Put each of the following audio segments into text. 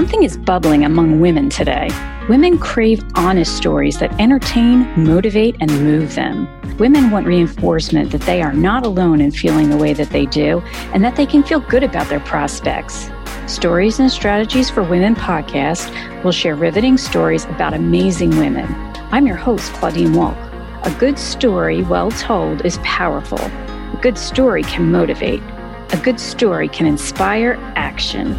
Something is bubbling among women today. Women crave honest stories that entertain, motivate, and move them. Women want reinforcement that they are not alone in feeling the way that they do and that they can feel good about their prospects. Stories and Strategies for Women podcast will share riveting stories about amazing women. I'm your host, Claudine Wolk. A good story, well told, is powerful. A good story can motivate. A good story can inspire action.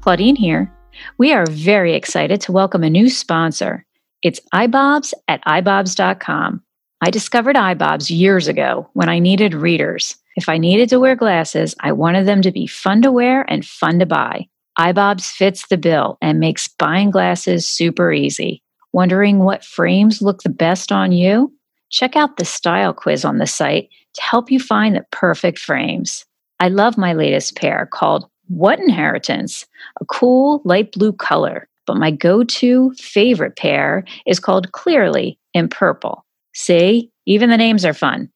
Claudine here. We are very excited to welcome a new sponsor. It's eyebobs at eyebobs.com. I discovered eyebobs years ago when I needed readers. If I needed to wear glasses, I wanted them to be fun to wear and fun to buy. eyebobs fits the bill and makes buying glasses super easy. Wondering what frames look the best on you? Check out the style quiz on the site to help you find the perfect frames. I love my latest pair called what Inheritance? A cool light blue color. But my go to favorite pair is called Clearly in purple. See, even the names are fun.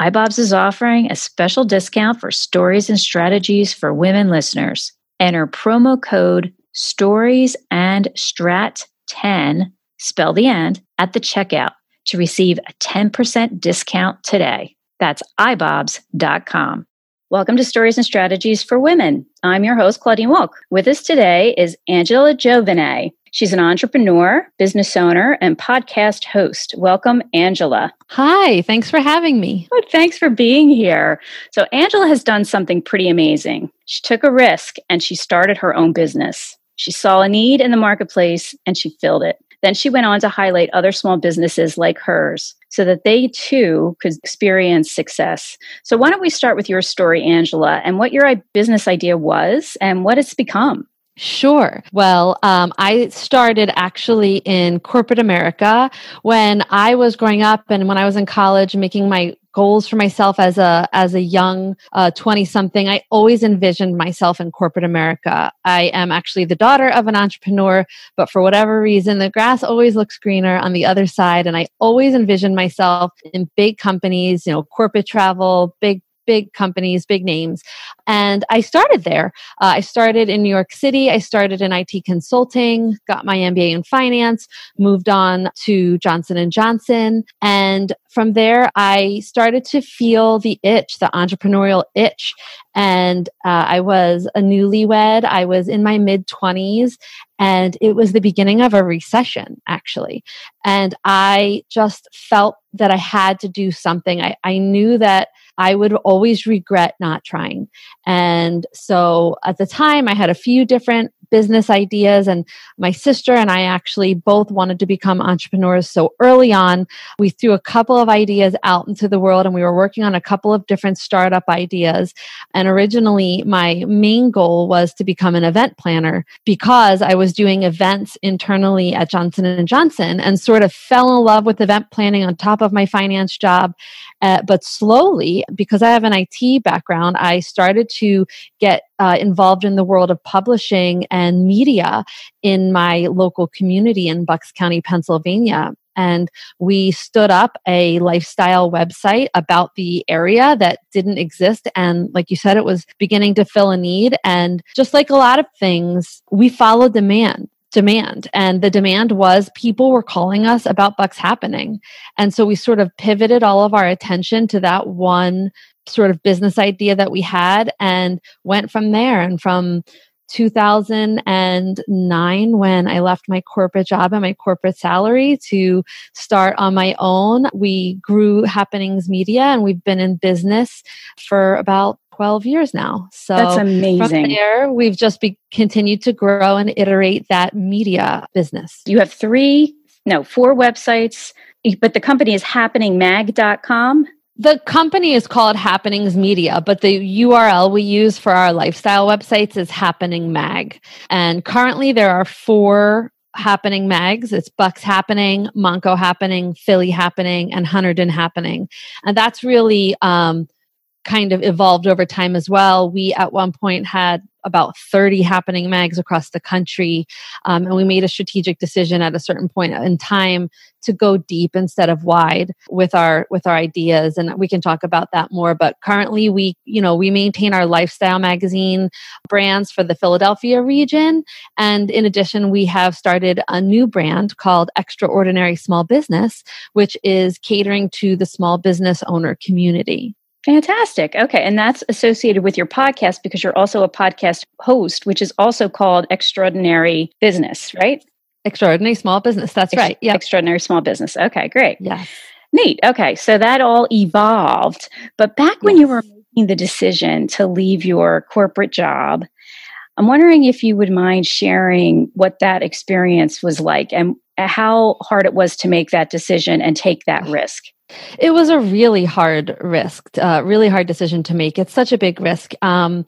eyebobs is offering a special discount for stories and strategies for women listeners. Enter promo code stories and strat 10, spell the end, at the checkout to receive a 10% discount today. That's eyebobs.com. Welcome to Stories and Strategies for Women. I'm your host, Claudine Wolk. With us today is Angela Giovine. She's an entrepreneur, business owner, and podcast host. Welcome, Angela. Hi, thanks for having me. Oh, thanks for being here. So, Angela has done something pretty amazing. She took a risk and she started her own business. She saw a need in the marketplace and she filled it. Then she went on to highlight other small businesses like hers so that they too could experience success. So, why don't we start with your story, Angela, and what your business idea was and what it's become? Sure. Well, um, I started actually in corporate America when I was growing up and when I was in college making my goals for myself as a as a young 20 uh, something i always envisioned myself in corporate america. I am actually the daughter of an entrepreneur but for whatever reason the grass always looks greener on the other side and i always envisioned myself in big companies you know corporate travel big big companies, big names. And I started there. Uh, I started in New York City. I started in IT consulting, got my MBA in finance, moved on to Johnson and Johnson. And from there, I started to feel the itch, the entrepreneurial itch. And uh, I was a newlywed. I was in my mid 20s, and it was the beginning of a recession, actually. And I just felt that I had to do something. I, I knew that I would always regret not trying. And so at the time, I had a few different business ideas. And my sister and I actually both wanted to become entrepreneurs. So early on, we threw a couple of ideas out into the world and we were working on a couple of different startup ideas. And originally, my main goal was to become an event planner because I was doing events internally at Johnson Johnson and sort of fell in love with event planning on top of my finance job. Uh, but slowly, because I have an IT background, I started to get uh, involved in the world of publishing and media in my local community in Bucks County, Pennsylvania. And we stood up a lifestyle website about the area that didn't exist. And like you said, it was beginning to fill a need. And just like a lot of things, we followed demand demand and the demand was people were calling us about bucks happening and so we sort of pivoted all of our attention to that one sort of business idea that we had and went from there and from 2009 when I left my corporate job and my corporate salary to start on my own. We grew Happenings Media and we've been in business for about 12 years now. So that's amazing. From there, we've just be, continued to grow and iterate that media business. You have three, no, four websites, but the company is happeningmag.com. The company is called Happenings Media, but the URL we use for our lifestyle websites is Happening Mag. And currently there are four happening mags. It's Bucks Happening, Montco Happening, Philly Happening, and Hunterdon Happening. And that's really um, kind of evolved over time as well. We at one point had about 30 happening mags across the country. Um, and we made a strategic decision at a certain point in time to go deep instead of wide with our with our ideas and we can talk about that more but currently we you know we maintain our lifestyle magazine brands for the Philadelphia region and in addition we have started a new brand called Extraordinary Small Business which is catering to the small business owner community Fantastic. Okay. And that's associated with your podcast because you're also a podcast host, which is also called Extraordinary Business, right? Extraordinary Small Business. That's Ex- right. Yeah. Extraordinary Small Business. Okay, great. Yeah. Neat. Okay. So that all evolved. But back yes. when you were making the decision to leave your corporate job, I'm wondering if you would mind sharing what that experience was like and how hard it was to make that decision and take that risk. It was a really hard risk, uh, really hard decision to make. It's such a big risk. Um,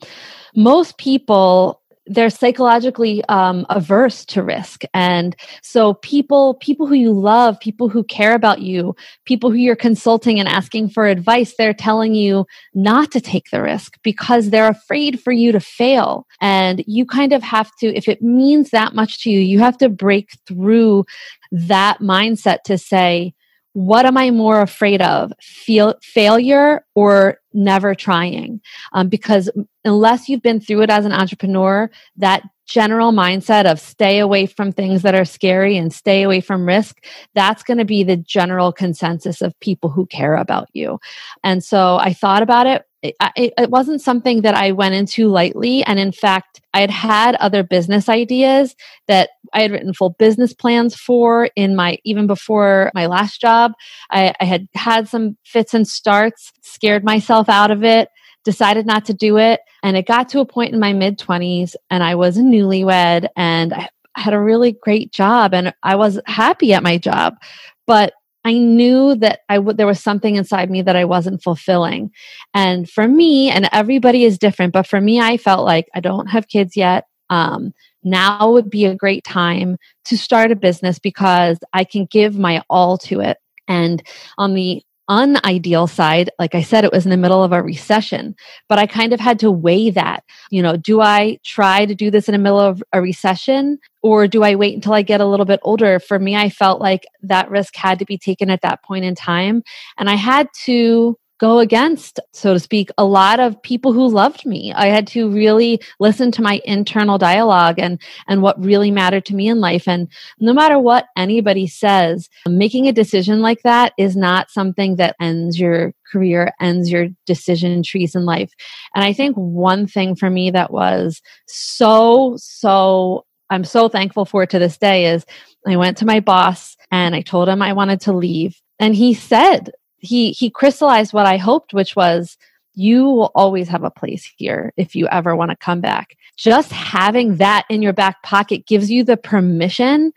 most people they're psychologically um, averse to risk. And so people people who you love people who care about you people who you're consulting and asking for advice they're telling you not to take the risk because they're afraid for you to fail. And you kind of have to if it means that much to you you have to break through that mindset to say what am I more afraid of? Feel failure or never trying? Um, because unless you've been through it as an entrepreneur, that general mindset of stay away from things that are scary and stay away from risk, that's going to be the general consensus of people who care about you. And so I thought about it it, it, wasn't something that I went into lightly. And in fact, I had had other business ideas that I had written full business plans for in my, even before my last job. I, I had had some fits and starts, scared myself out of it, decided not to do it. And it got to a point in my mid 20s and I was a newlywed and I had a really great job and I was happy at my job. But I knew that I would there was something inside me that I wasn't fulfilling. And for me, and everybody is different, but for me, I felt like I don't have kids yet. Um, now would be a great time to start a business because I can give my all to it. And on the unideal side, like I said, it was in the middle of a recession, but I kind of had to weigh that. You know, do I try to do this in the middle of a recession or do I wait until I get a little bit older? For me, I felt like that risk had to be taken at that point in time. And I had to go against, so to speak, a lot of people who loved me. I had to really listen to my internal dialogue and, and what really mattered to me in life. And no matter what anybody says, making a decision like that is not something that ends your career, ends your decision trees in life. And I think one thing for me that was so, so I'm so thankful for to this day is I went to my boss and I told him I wanted to leave. And he said, he he crystallized what I hoped, which was you will always have a place here if you ever want to come back. Just having that in your back pocket gives you the permission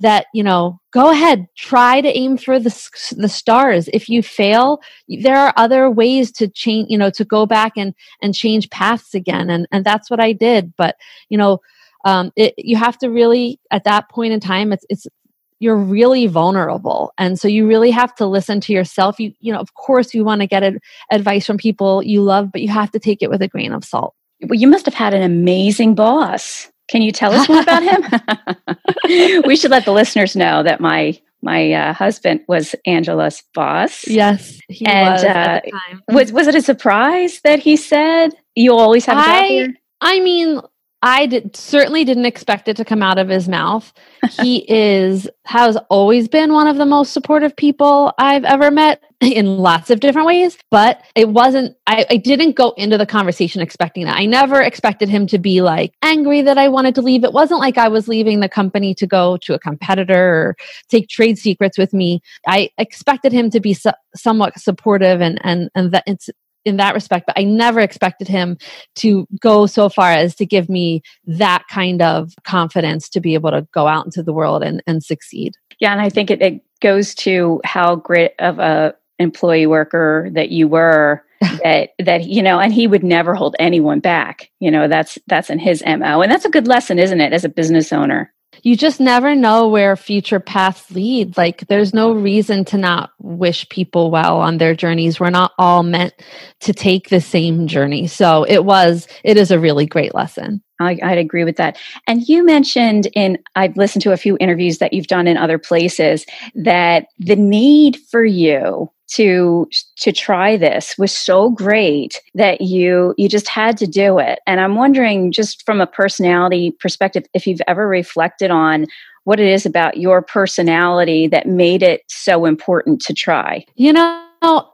that you know go ahead try to aim for the the stars. If you fail there are other ways to change you know to go back and and change paths again. And and that's what I did. But you know um, it, you have to really at that point in time it's it's you're really vulnerable and so you really have to listen to yourself you you know of course you want to get advice from people you love but you have to take it with a grain of salt well you must have had an amazing boss can you tell us more about him we should let the listeners know that my my uh, husband was Angela's boss. Yes, he and, was. Uh, was was it a surprise that he said you always have a I? I mean, I did, certainly didn't expect it to come out of his mouth. he is has always been one of the most supportive people I've ever met in lots of different ways. But it wasn't. I, I didn't go into the conversation expecting that. I never expected him to be like angry that I wanted to leave. It wasn't like I was leaving the company to go to a competitor or take trade secrets with me. I expected him to be so, somewhat supportive and and and that it's in that respect, but I never expected him to go so far as to give me that kind of confidence to be able to go out into the world and, and succeed. Yeah, and I think it, it goes to how great of a employee worker that you were that that you know and he would never hold anyone back you know that's that's in his mo and that's a good lesson isn't it as a business owner you just never know where future paths lead. Like there's no reason to not wish people well on their journeys. We're not all meant to take the same journey. So it was, it is a really great lesson. I, would agree with that. And you mentioned in, I've listened to a few interviews that you've done in other places that the need for you to to try this was so great that you you just had to do it and i'm wondering just from a personality perspective if you've ever reflected on what it is about your personality that made it so important to try you know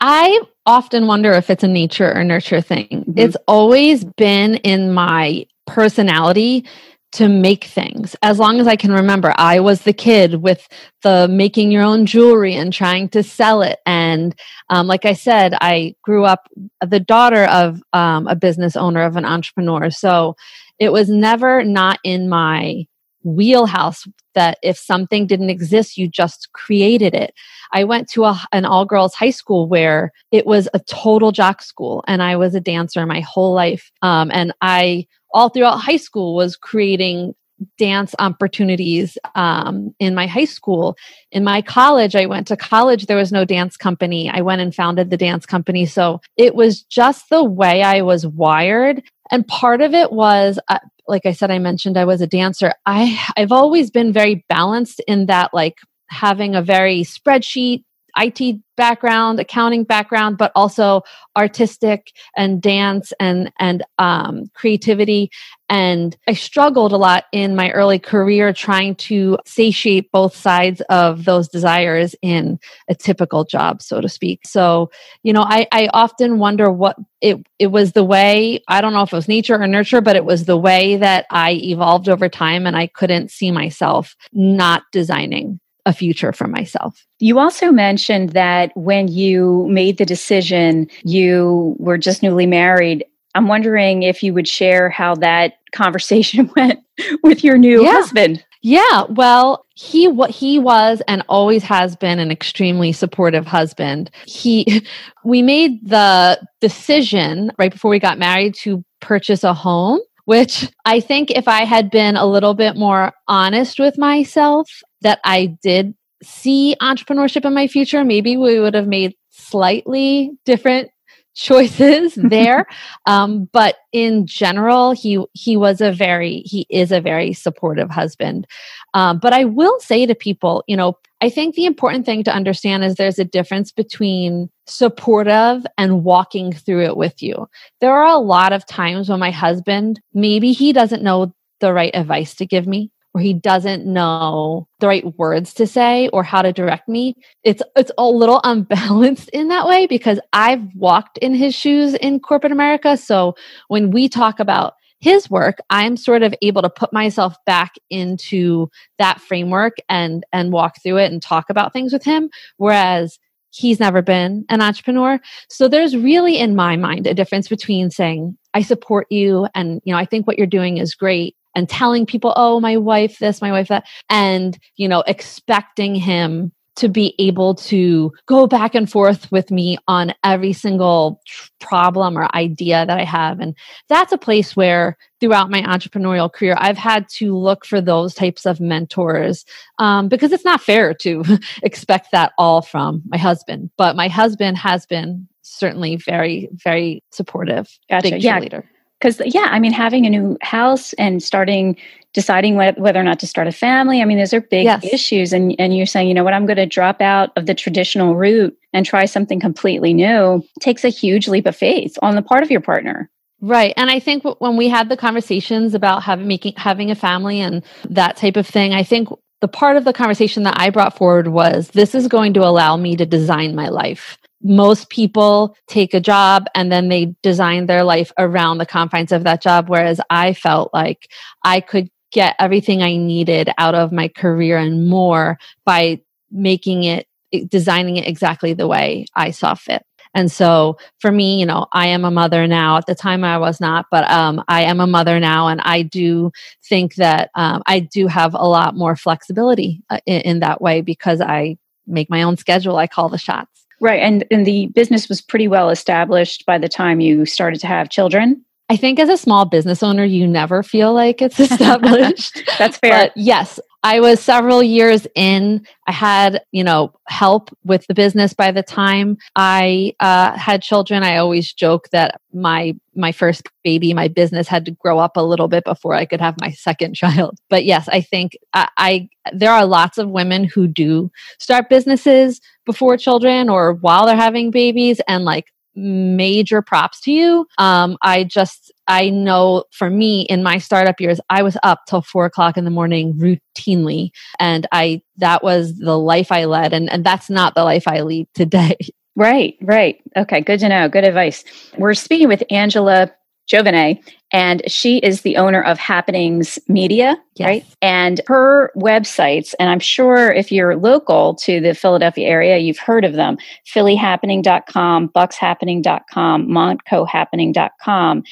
i often wonder if it's a nature or nurture thing mm-hmm. it's always been in my personality to make things as long as I can remember. I was the kid with the making your own jewelry and trying to sell it. And um, like I said, I grew up the daughter of um, a business owner, of an entrepreneur. So it was never not in my wheelhouse that if something didn't exist, you just created it. I went to a, an all girls high school where it was a total jock school, and I was a dancer my whole life. Um, and I all throughout high school was creating dance opportunities um, in my high school. In my college, I went to college, there was no dance company. I went and founded the dance company. So it was just the way I was wired. And part of it was, uh, like I said, I mentioned I was a dancer. I, I've always been very balanced in that, like, having a very spreadsheet IT background, accounting background, but also artistic and dance and and um, creativity. And I struggled a lot in my early career trying to satiate both sides of those desires in a typical job, so to speak. So, you know, I, I often wonder what it it was the way I don't know if it was nature or nurture, but it was the way that I evolved over time, and I couldn't see myself not designing a future for myself. You also mentioned that when you made the decision, you were just newly married. I'm wondering if you would share how that conversation went with your new yeah. husband. Yeah, well, he what he was and always has been an extremely supportive husband. He we made the decision right before we got married to purchase a home which I think if I had been a little bit more honest with myself, that I did see entrepreneurship in my future, maybe we would have made slightly different choices there. Um, but in general he he was a very he is a very supportive husband. Um, but i will say to people you know i think the important thing to understand is there's a difference between supportive and walking through it with you. There are a lot of times when my husband maybe he doesn't know the right advice to give me or he doesn't know the right words to say or how to direct me it's it's a little unbalanced in that way because i've walked in his shoes in corporate america. So when we talk about his work i'm sort of able to put myself back into that framework and and walk through it and talk about things with him whereas he's never been an entrepreneur. So there's really in my mind a difference between saying i support you and you know i think what you're doing is great and telling people, oh, my wife this, my wife that, and, you know, expecting him to be able to go back and forth with me on every single problem or idea that I have. And that's a place where throughout my entrepreneurial career, I've had to look for those types of mentors um, because it's not fair to expect that all from my husband. But my husband has been certainly very, very supportive. Gotcha. Big yeah. Because yeah i mean having a new house and starting deciding wh- whether or not to start a family i mean those are big yes. issues and, and you're saying you know what i'm going to drop out of the traditional route and try something completely new takes a huge leap of faith on the part of your partner Right. And I think when we had the conversations about having making having a family and that type of thing, I think the part of the conversation that I brought forward was this is going to allow me to design my life most people take a job and then they design their life around the confines of that job. Whereas I felt like I could get everything I needed out of my career and more by making it, designing it exactly the way I saw fit. And so for me, you know, I am a mother now. At the time, I was not, but um, I am a mother now. And I do think that um, I do have a lot more flexibility uh, in, in that way because I make my own schedule. I call the shots. Right. And, and the business was pretty well established by the time you started to have children. I think as a small business owner, you never feel like it's established. That's fair. But yes, I was several years in. I had, you know, help with the business by the time I uh, had children. I always joke that my my first baby, my business had to grow up a little bit before I could have my second child. But yes, I think I, I there are lots of women who do start businesses before children or while they're having babies, and like major props to you. Um, I just, I know for me in my startup years, I was up till four o'clock in the morning routinely. And I, that was the life I led. And, and that's not the life I lead today. Right, right. Okay, good to know. Good advice. We're speaking with Angela Giovine, and she is the owner of Happenings Media, yes. right? And her websites, and I'm sure if you're local to the Philadelphia area, you've heard of them phillyhappening.com, buckshappening.com, montcohappening.com.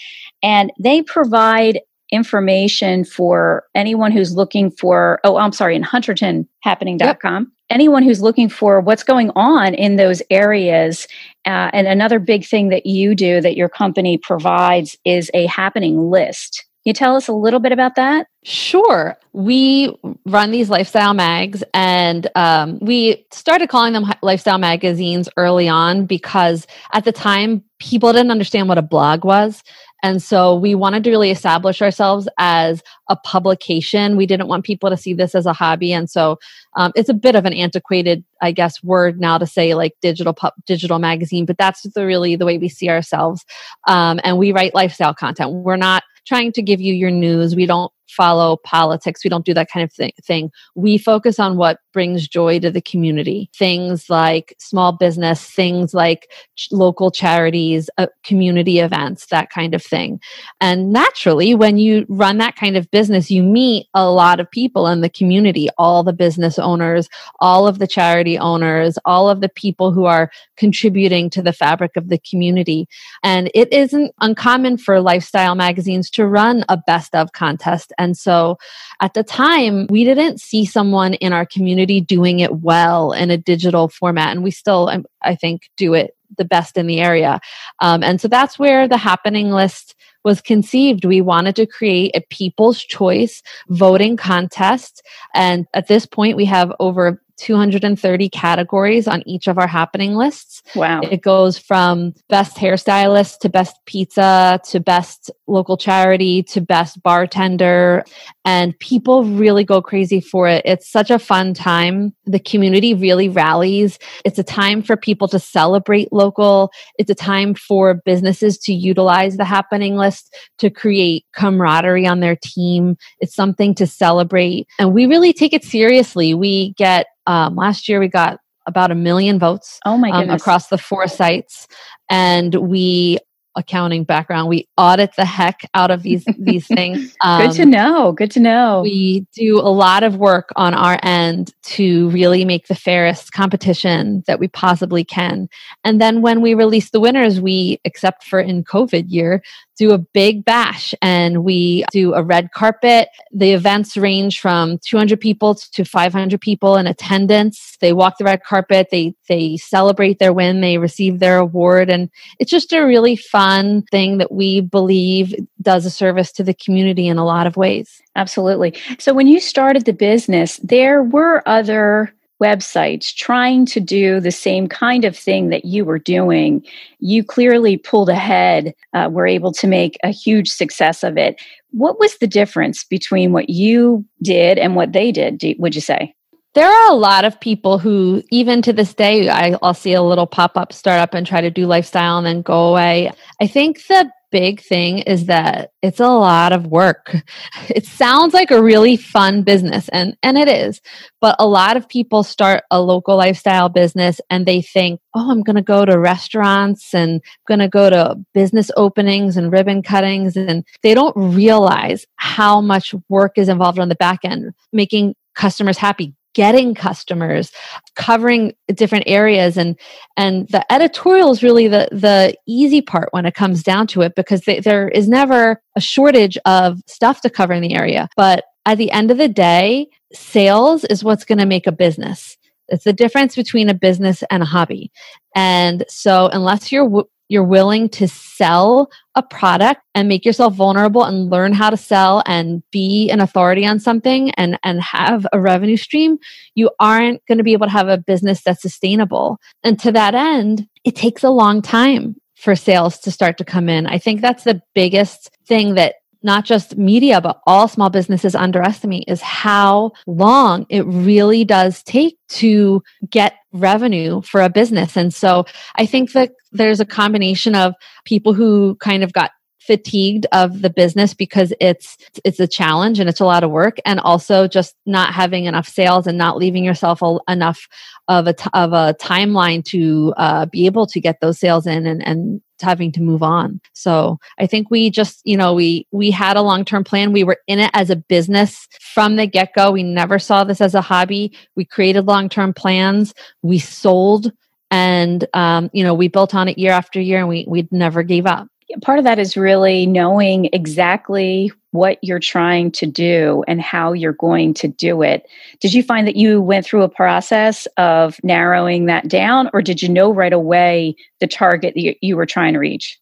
And they provide information for anyone who's looking for, oh, I'm sorry, in hunterdonhappening.com. Yep. Anyone who's looking for what's going on in those areas. Uh, and another big thing that you do that your company provides is a happening list. Can you tell us a little bit about that? Sure. We run these lifestyle mags, and um, we started calling them lifestyle magazines early on because at the time people didn't understand what a blog was. And so we wanted to really establish ourselves as a publication. We didn't want people to see this as a hobby. And so um, it's a bit of an antiquated, I guess, word now to say like digital pu- digital magazine, but that's the, really the way we see ourselves. Um, and we write lifestyle content. We're not trying to give you your news. We don't follow politics. We don't do that kind of th- thing. We focus on what brings joy to the community. Things like small business, things like ch- local charities, uh, community events, that kind of thing. And naturally, when you run that kind of business, you meet a lot of people in the community, all the business owners, all of the charity owners, all of the people who are contributing to the fabric of the community. And it isn't uncommon for lifestyle magazines to run a best of contest and so at the time, we didn't see someone in our community doing it well in a digital format. And we still, um, I think, do it the best in the area. Um, and so that's where the happening list was conceived. We wanted to create a people's choice voting contest. And at this point, we have over 230 categories on each of our happening lists. Wow. It goes from best hairstylist to best pizza to best local charity to best bartender. And people really go crazy for it. It's such a fun time. The community really rallies. It's a time for people to celebrate local. It's a time for businesses to utilize the happening list to create camaraderie on their team. It's something to celebrate. And we really take it seriously. We get um, last year we got about a million votes oh my um, across the four sites and we accounting background. We audit the heck out of these these things. Um, good to um, know. Good to know. we do a lot of work on our end to really make the fairest competition that we possibly can. And then when we release the winners we except for in covid year do a big bash and we do a red carpet. The events range from 200 people to 500 people in attendance. They walk the red carpet, they they celebrate their win, they receive their award and it's just a really fun thing that we believe does a service to the community in a lot of ways. Absolutely. So when you started the business, there were other websites trying to do the same kind of thing that you were doing, you clearly pulled ahead, uh, were able to make a huge success of it. What was the difference between what you did and what they did, would you say? There are a lot of people who, even to this day, I, will see a little pop up startup and try to do lifestyle and then go away. I think the big thing is that it's a lot of work. It sounds like a really fun business and and it is. But a lot of people start a local lifestyle business and they think, "Oh, I'm going to go to restaurants and going to go to business openings and ribbon cuttings." And they don't realize how much work is involved on the back end, making customers happy, getting customers covering different areas. And and the editorial is really the the easy part when it comes down to it because they, there is never a shortage of stuff to cover in the area. But at the end of the day sales is what's going to make a business. It's the difference between a business and a hobby. And so unless you're w- you're willing to sell a product and make yourself vulnerable and learn how to sell and be an authority on something and and have a revenue stream you aren't going to be able to have a business that's sustainable. And to that end it takes a long time for sales to start to come in. I think that's the biggest thing that not just media, but all small businesses underestimate is how long it really does take to get revenue for a business. And so I think that there's a combination of people who kind of got fatigued of the business because it's it's a challenge and it's a lot of work and also just not having enough sales and not leaving yourself a, enough of a t- of a timeline to uh, be able to get those sales in and and having to move on. So I think we just, you know, we we had a long-term plan. We were in it as a business from the get-go. We never saw this as a hobby. We created long-term plans. We sold and um, you know, we built on it year after year and we we never gave up part of that is really knowing exactly what you're trying to do and how you're going to do it. Did you find that you went through a process of narrowing that down, or did you know right away the target that you, were trying to reach?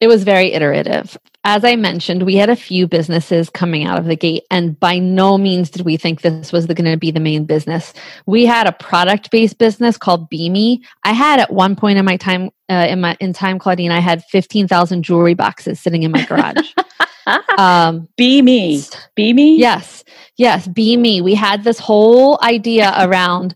It was very iterative. As I mentioned, we had a few businesses coming out of the gate, and by no means did we think this was going to be the main business. We had a product based business called Beamy. I had at one point in my time, uh, in my in time, Claudine, I had fifteen thousand jewelry boxes sitting in my garage. um, be me. Be me? Yes, yes, Be me. We had this whole idea around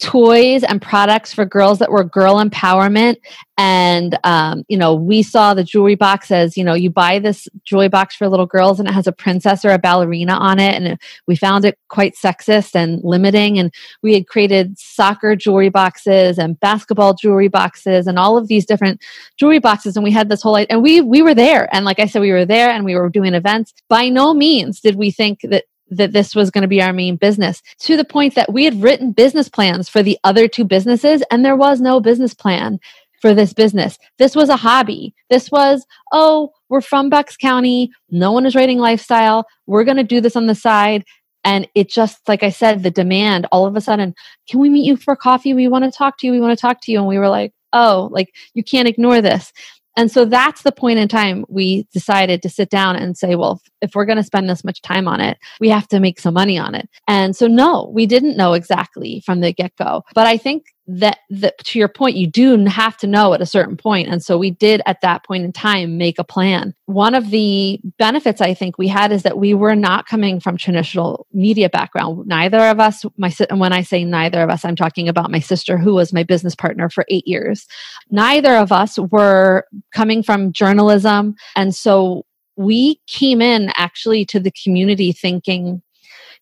toys and products for girls that were girl empowerment. And um, you know we saw the jewelry box as you know you buy this jewelry box for little girls and it has a princess or a ballerina on it. And we found it quite sexist and limiting. And we had created soccer jewelry boxes and basketball jewelry boxes and all of these different jewelry boxes. And we had this whole and we we were there. And like i said we were there and we were doing events. By no means did we think that that this was going to be our main business to the point that we had written business plans for the other two businesses and there was no business plan for this business. This was a hobby. This was, oh, we're from Bucks County. No one is writing lifestyle. We're going to do this on the side. And it just, like I said, the demand all of a sudden, can we meet you for coffee? We want to talk to you. We want to talk to you. And we were like, oh, like you can't ignore this. And so that's the point in time we decided to sit down and say, well, if we're going to spend this much time on it, we have to make some money on it. And so, no, we didn't know exactly from the get go. But I think that, that to your point, you do have to know at a certain. And so we did at that point in time make a plan. One of the benefits I think we had is that we were not coming from traditional media background. Neither of us, my and when I say neither of us, I'm talking about my sister who was my business partner for eight years. Neither of us were coming from journalism. And so we came in actually to the community thinking,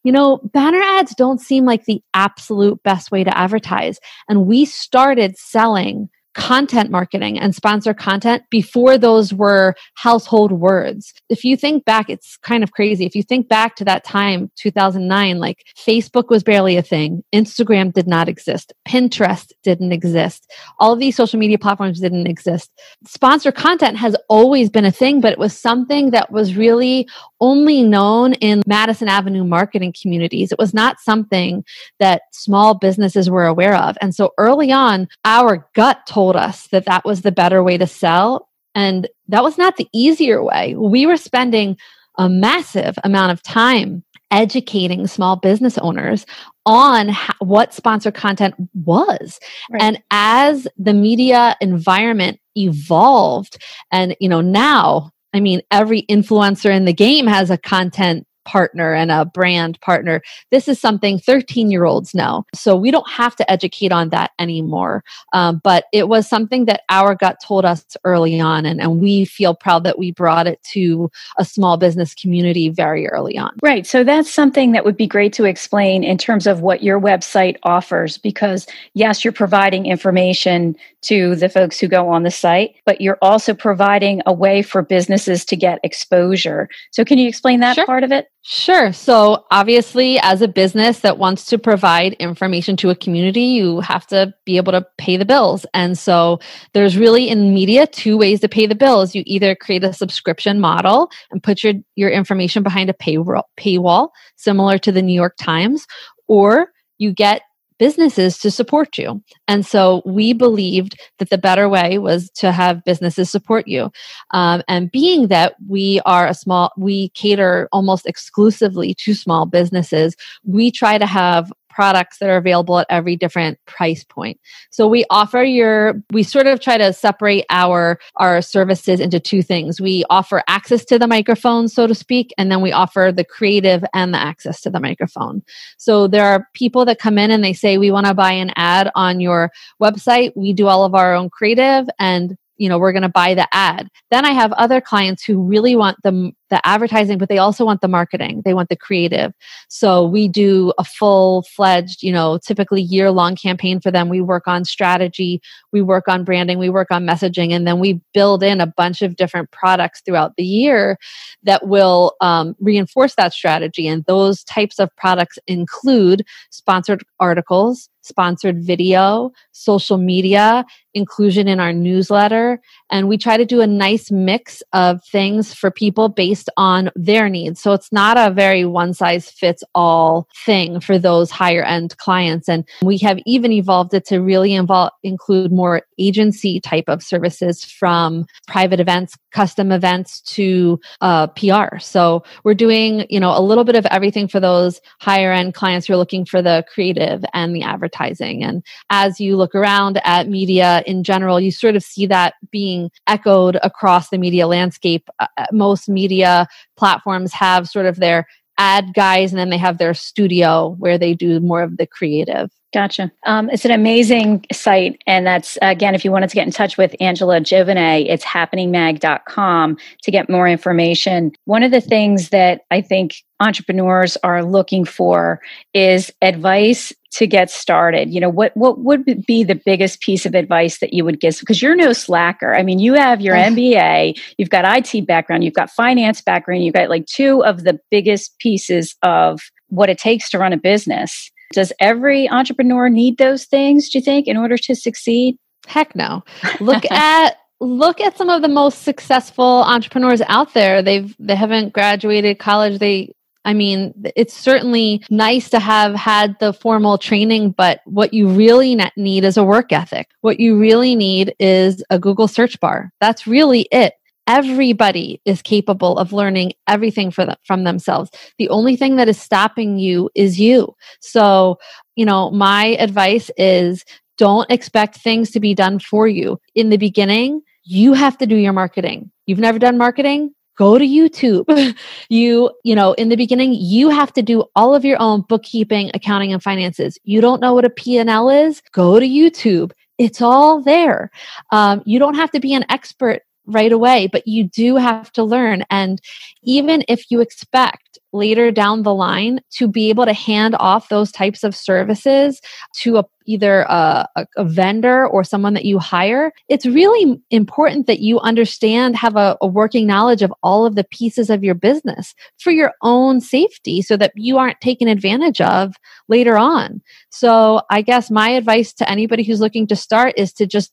you know, banner ads don't seem like the absolute best way to advertise. And we started selling content marketing and sponsor content before those were household words. If you think back, it's kind of crazy. If you think back to that time, 2009, like Facebook was barely a thing, Instagram did not exist, Pinterest didn't exist, all of these social media platforms didn't exist. Sponsor content has always been a thing, but it was something that was really only known in Madison Avenue marketing communities. It was not something that small businesses were aware of. And so early on, our gut told us that that was the better way to sell. And that was not the easier way. We were spending a massive amount of time educating small business owners on how, what sponsor content was. Right. And as the media environment evolved and you know now I mean, every influencer in the game has a content partner and a brand partner. This is something 13 year olds know. So we don't have to educate on that anymore. Um, but it was something that our gut told us early on. And, and we feel proud that we brought it to a small business community very early on. Right. So that's something that would be great to explain in terms of what your website offers. Because yes, you're providing information to the folks who go on the site, but you're also providing a way for businesses to get exposure. So can you explain that sure. part of it? Sure. So, obviously, as a business that wants to provide information to a community, you have to be able to pay the bills. And so, there's really in media two ways to pay the bills. You either create a subscription model and put your, your information behind a pay, paywall, similar to the New York Times, or you get businesses to support you. And so we believed that the better way was to have businesses support you. Um, and being that we are a small, we cater almost exclusively to small businesses, we try to have products that are available at every different price point. So we offer your we sort of try to separate our our services into two things. We offer access to the microphone so to speak and then we offer the creative and the access to the microphone. So there are people that come in and they say we want to buy an ad on your website. We do all of our own creative and you know we're going to buy the ad then i have other clients who really want the the advertising but they also want the marketing. They want the creative. So we do a full fledged you know typically year long campaign for them. We work on strategy we work on branding we work on messaging and then we build in a bunch of different products throughout the year that will um, reinforce that strategy. And those types of products include sponsored articles sponsored video, social media, inclusion in our newsletter. And we try to do a nice mix of things for people based on their needs. So it's not a very one size fits all thing for those higher end clients. And we have even evolved it to really involve, include more agency type of services from private events, custom events to uh, PR. So we're doing, you know, a little bit of everything for those higher end clients who are looking for the creative and the advertising. And as you look around at media in general, you sort of see that being echoed across the media landscape. Uh, uh most media platforms have sort of their ad guys and then they have their studio where they do more of the creative. Gotcha. Um, it's an amazing site. And that's, again, if you wanted to get in touch with Angela Giovine, it's happeningmag.com to get more information. One of the things that I think entrepreneurs are looking for is advice to get started you know what what would be the biggest piece of advice that you would give because you're no slacker i mean you have your mba you've got it background you've got finance background you've got like two of the biggest pieces of what it takes to run a business does every entrepreneur need those things do you think in order to succeed heck no look at look at some of the most successful entrepreneurs out there they've they haven't graduated college they I mean, it's certainly nice to have had the formal training, but what you really need is a work ethic. What you really need is a Google search bar. That's really it. Everybody is capable of learning everything for from themselves. The only thing that is stopping you is you. So, you know, my advice is don't expect things to be done for you. In the beginning, you have to do your marketing. You've never done marketing? go to YouTube. you, you know, in the beginning, you have to do all of your own bookkeeping, accounting, and finances. You don't know what a P&L is? Go to YouTube. It's all there. Um, you don't have to be an expert right away, but you do have to learn. And even if you expect later down the line to be able to hand off those types of services to a, either a, a, vendor or someone that you hire, it's really important that you understand, have a, a working knowledge of all of the pieces of your business for your own safety so that you aren't taken advantage of later on. So I guess my advice to anybody who's looking to start is to just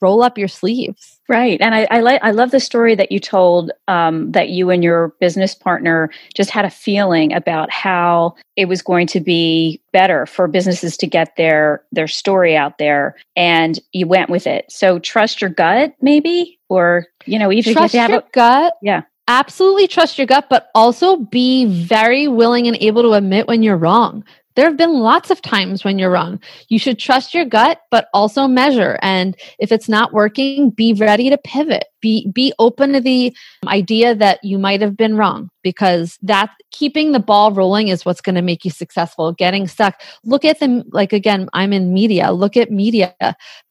roll up your sleeves. Right, and I I, like I love the story that you told um, that you and your business partner just had a feeling about how it was going to be better for businesses to get their their story out there, and you went with it. So trust your gut, maybe, or you know, even trust if you have your a, gut. Yeah, absolutely trust your gut, but also be very willing and able to admit when you're wrong. There have been lots of times when you're wrong. You should trust your gut, but also measure. And if it's not working, be ready to pivot. Be be open to the idea that you might have been wrong because that keeping the ball rolling is what's going to make you successful. Getting stuck. Look at them like again, I'm in media. Look at media.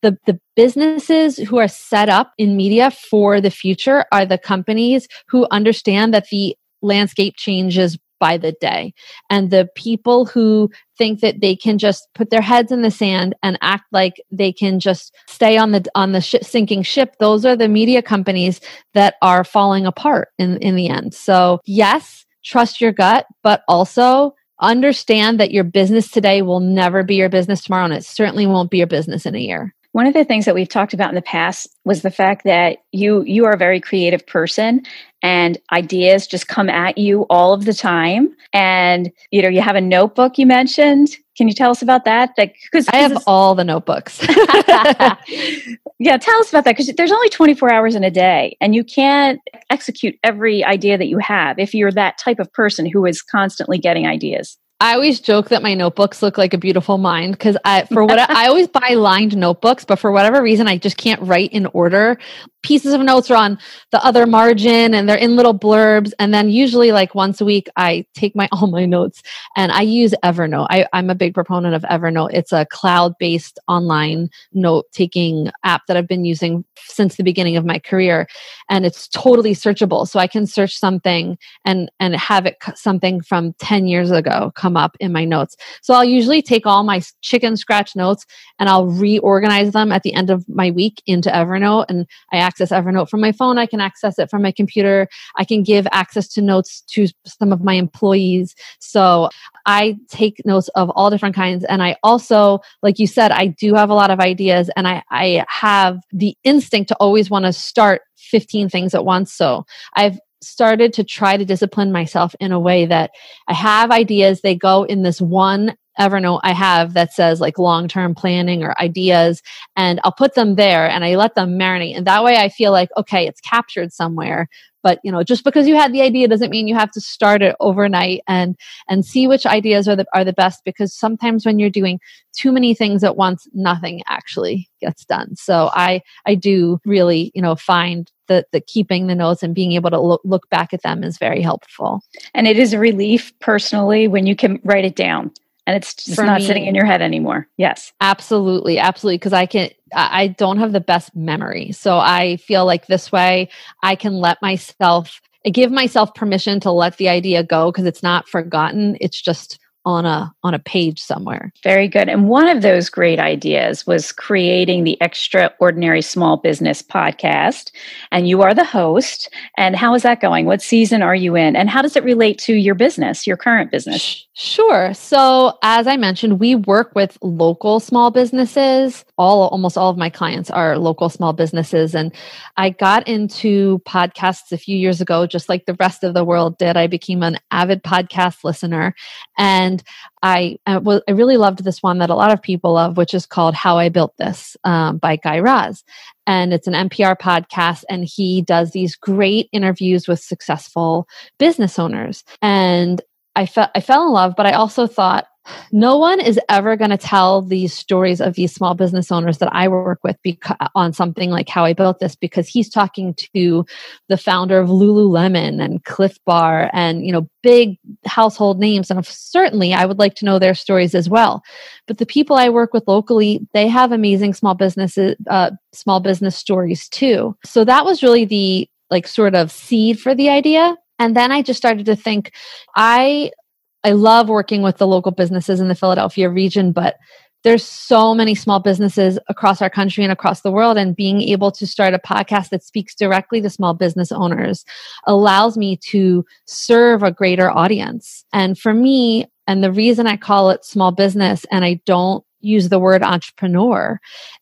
The the businesses who are set up in media for the future are the companies who understand that the landscape changes by the day. And the people who think that they can just put their heads in the sand and act like they can just stay on the on the sh- sinking ship, those are the media companies that are falling apart in in the end. So, yes, trust your gut, but also understand that your business today will never be your business tomorrow and it certainly won't be your business in a year. One of the things that we've talked about in the past was the fact that you you are a very creative person and ideas just come at you all of the time and you know you have a notebook you mentioned Can you tell us about that? Because I have all the notebooks. yeah, tell us about that because there's only 24 hours in a day, and you can't execute every idea that you have if you're that type of person who is constantly getting ideas. I always joke that my notebooks look like a beautiful mind because I, for what I always buy lined notebooks, but for whatever reason, I just can't write in order pieces of notes are on the other margin and they're in little blurbs. And then usually like once a week, I take my, all my notes and I use Evernote. I, I'm a big proponent of Evernote. It's a cloud based online note taking app that I've been using since the beginning of my career. And it's totally searchable. So I can search something and, and have it something from 10 years ago come up in my notes. So I'll usually take all my chicken scratch notes and I'll reorganize them at the end of my week into Evernote. And I access Evernote from my phone. I can access it from my computer. I can give access to notes to some of my employees. So I take notes of all different kinds. And I also, like you said, I do have a lot of ideas and I, I have the instinct to always want to start 15 things at once. So I've started to try to discipline myself in a way that I have ideas, they go in this one Evernote I have that says like long term planning or ideas, and I'll put them there and I let them marinate. And that way I feel like, okay, it's captured somewhere. But you know, just because you had the idea doesn't mean you have to start it overnight and and see which ideas are the are the best because sometimes when you're doing too many things at once, nothing actually gets done. So I I do really, you know, find that the keeping the notes and being able to look, look back at them is very helpful. And it is a relief personally when you can write it down and it's just not me, sitting in your head anymore. Yes. Absolutely. Absolutely. Because I can, I don't have the best memory. So I feel like this way I can let myself, I give myself permission to let the idea go because it's not forgotten. It's just on a on a page somewhere. Very good. And one of those great ideas was creating the Extraordinary Small Business podcast. And you are the host. And how is that going? What season are you in? And how does it relate to your business, your current business? Sure. So as I mentioned, we work with local small businesses. All almost all of my clients are local small businesses. And I got into podcasts a few years ago, just like the rest of the world did. I became an avid podcast listener. And I, I really loved this one that a lot of people love, which is called How I Built This um, by Guy Raz. And it's an NPR podcast, and he does these great interviews with successful business owners. And I, fe- I fell in love, but I also thought, no one is ever going to tell these stories of these small business owners that I work with on something like how I built this because he's talking to the founder of Lululemon and Clif Bar and you know big household names and certainly I would like to know their stories as well. But the people I work with locally, they have amazing small businesses, uh, small business stories too. So that was really the like sort of seed for the idea. And then I just started to think, I I love working with the local businesses in the Philadelphia region, but there's so many small businesses across our country and across the world and being able to start a podcast that speaks directly to small business owners allows me to serve a greater audience. And for me and the reason i call it small business and i don't use the word entrepreneur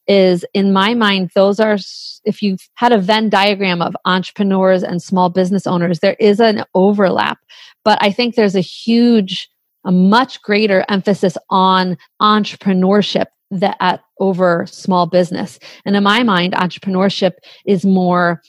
is in my mind those are if you've had a venn diagram of entrepreneurs and small business owners there is an overlap. But i think there's a huge a much greater emphasis on entrepreneurship that at over small business. And in my mind entrepreneurship is more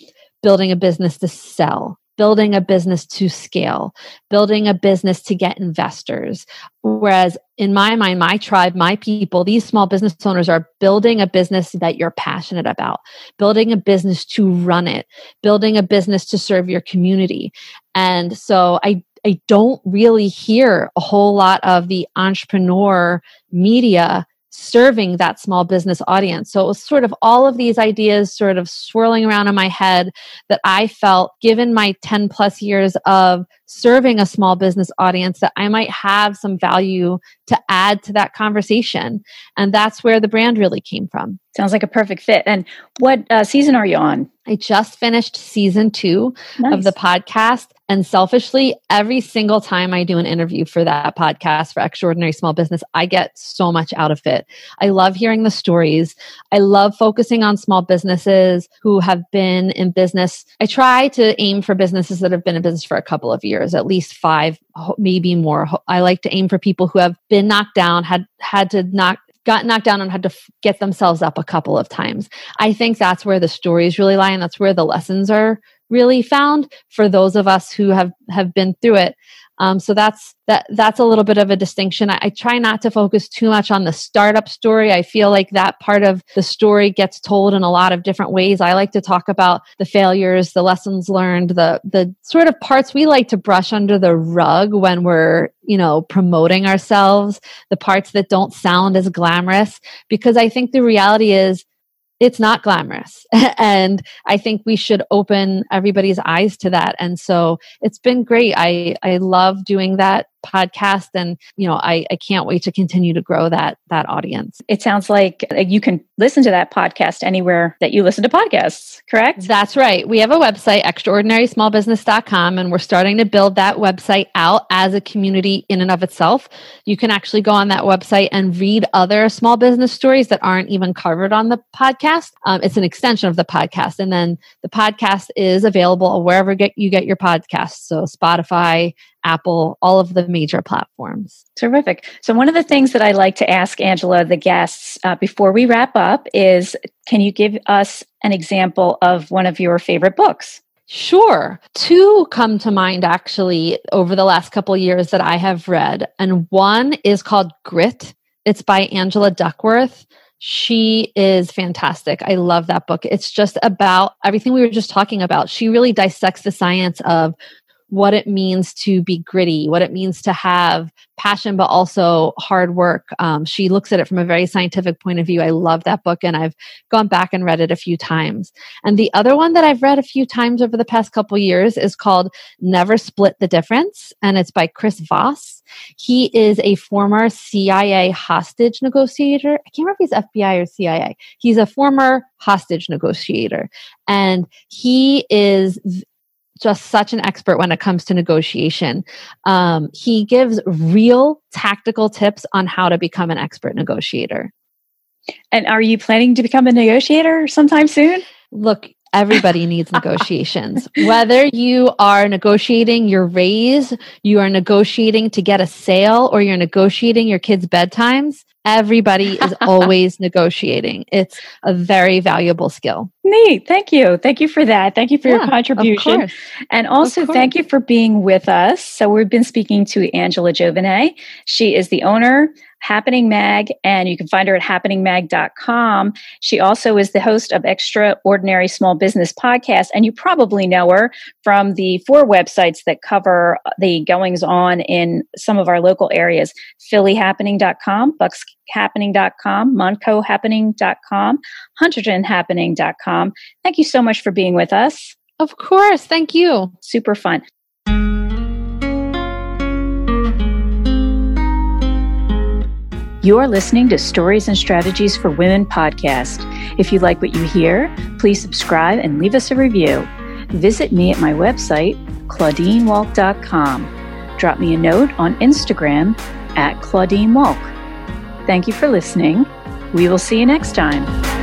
building a business to sell building a business to scale, building a business to get investors. Whereas in my mind, my tribe, my people, these small business owners are building a business that you're passionate about, building a business to run it, building a business to serve your community. And so I I don't really hear a whole lot of the entrepreneur media serving that small business audience. So it was sort of all of these ideas sort of swirling around in my head that I felt, given my 10 plus years of serving a small business audience, that I might have some value to add to that conversation. And that's where the brand really came from. Sounds like a perfect fit. And what uh, season are you on? I just finished season two nice. of the podcast And selfishly, every single time I do an interview for that podcast for Extraordinary Small Business, I get so much out of it. I love hearing the stories. I love focusing on small businesses who have been in business. I try to aim for businesses that have been in business for a couple of years, at least five, maybe more. I like to aim for people who have been knocked down, had had to knock got knocked down and had to f- get themselves up a couple of times. I think that's where the stories really lie and that's where the lessons are really found for those of us who have have been through it. Um, so that's that that's a little bit of a distinction. I, I, try not to focus too much on the startup story. I feel like that part of the story gets told in a lot of different ways. I like to talk about the failures the lessons learned the the sort of parts we like to brush under the rug when we're you know promoting ourselves the parts that don't sound as glamorous because i think the reality is it's not glamorous. and I think we should open everybody's eyes to that. And so it's been great. I, I love doing that podcast and you know I, I can't wait to continue to grow that that audience. It sounds like you can listen to that podcast anywhere that you listen to podcasts correct? That's right. We have a website extraordinarysmallbusiness.com and we're starting to build that website out as a community in and of itself. You can actually go on that website and read other small business stories that aren't even covered on the podcast. Um, it's an extension of the podcast and then the podcast is available wherever get, you get your podcasts. So spotify Apple, all of the major platforms. Terrific. So, one of the things that I like to ask Angela, the guests, uh, before we wrap up is can you give us an example of one of your favorite books? Sure. Two come to mind actually over the last couple years that I have read. And one is called Grit. It's by Angela Duckworth. She is fantastic. I love that book. It's just about everything we were just talking about. She really dissects the science of what it means to be gritty, what it means to have passion, but also hard work. Um, she looks at it from a very scientific point of view. I love that book and I've gone back and read it a few times. And the other one that I've read a few times over the past couple years is called Never Split the Difference, and it's by Chris Voss. He is a former CIA hostage negotiator. I can't remember if he's FBI or CIA. He's a former hostage negotiator. And he is just such an expert when it comes to negotiation. Um, he gives real tactical tips on how to become an expert negotiator. And are you planning to become a negotiator sometime soon? Look, everybody needs negotiations. Whether you are negotiating your raise, you are negotiating to get a sale, or you're negotiating your kids' bedtimes, Everybody is always negotiating. It's a very valuable skill. Neat. Thank you. Thank you for that. Thank you for yeah, your contribution. And also thank you for being with us. So we've been speaking to Angela Giovine. She is the owner Happening Mag, and you can find her at happeningmag.com. She also is the host of Extraordinary Small Business Podcast, and you probably know her from the four websites that cover the goings on in some of our local areas phillyhappening.com, buckshappening.com, montcohappening.com, hunterdonhappening.com. Thank you so much for being with us. Of course. Thank you. Super fun. You're listening to Stories and Strategies for Women podcast. If you like what you hear, please subscribe and leave us a review. Visit me at my website, claudinewolk.com. Drop me a note on Instagram at claudinewolk. Thank you for listening. We will see you next time.